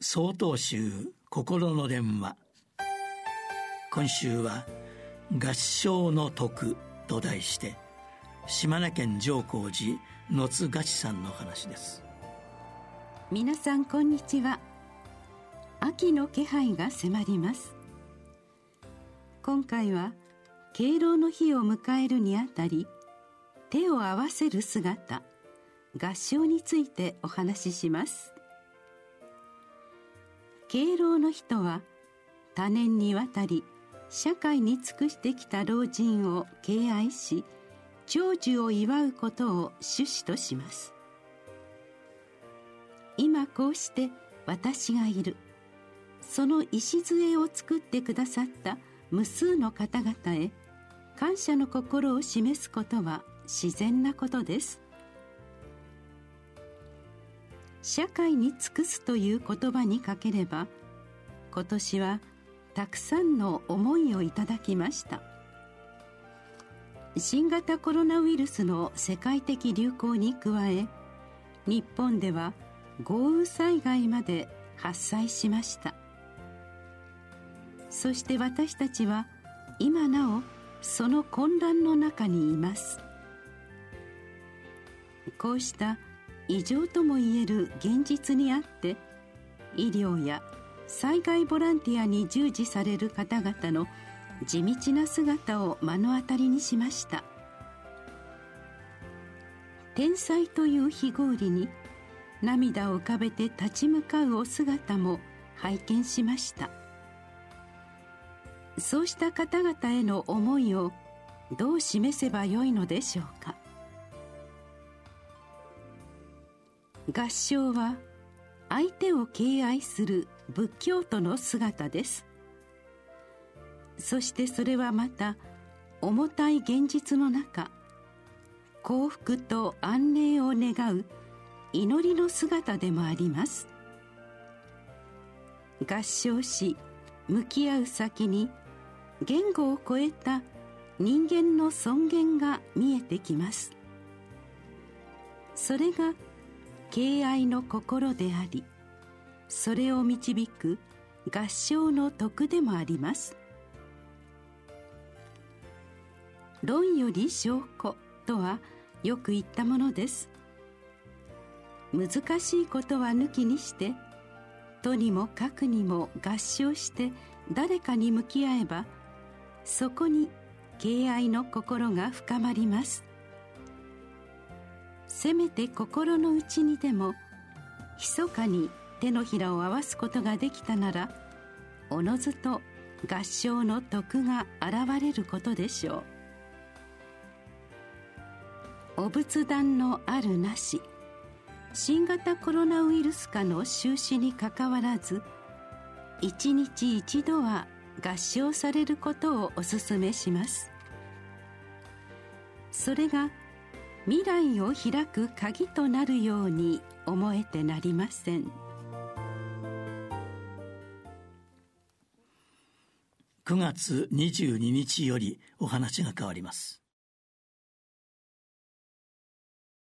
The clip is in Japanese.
総統集心の電話。今週は「合唱の徳」と題して島根県上皇寺野津ガチさんの話です。皆さんこんにちは。秋の気配が迫ります。今回は敬老の日を迎えるにあたり手を合わせる姿合唱についてお話しします。敬老の人は多年にわたり社会に尽くしてきた老人を敬愛し長寿を祝うことを趣旨とします。今こうして私がいる。その礎を作ってくださった無数の方々へ感謝の心を示すことは自然なことです。社会に尽くすという言葉にかければ今年はたくさんの思いをいただきました。新型コロナウイルスの世界的流行に加え日本では豪雨災害まで発災しました。そして私たちは今なおその混乱の中にいます。こうした異常ともいえる現実にあって医療や災害ボランティアに従事される方々の地道な姿を目の当たりにしました。天才という非合理に涙を浮かべて立ち向かうお姿も拝見しました。そうした方々への思いをどう示せばよいのでしょうか。合唱は相手を敬愛する仏教徒の姿です。そしてそれはまた重たい現実の中幸福と安寧を願う祈りの姿でもあります。合唱し向き合う先に言語を超えた人間の尊厳が見えてきます。それが敬愛の心でありそれを導く合唱の徳でもあります。論より証拠とはよく言ったものです。難しいことは抜きにしてとにもかくにも合唱して誰かに向き合えばそこに敬愛の心が深まります。せめて心の内にでも密かに手のひらを合わすことができたならおのずと合唱の徳が現れることでしょう。お仏壇のあるなし新型コロナウイルス化の収支にかかわらず一日一度は合唱されることをお勧めします。それが未来を開く鍵となるように思えてなりません。9月22日よりお話が変わります。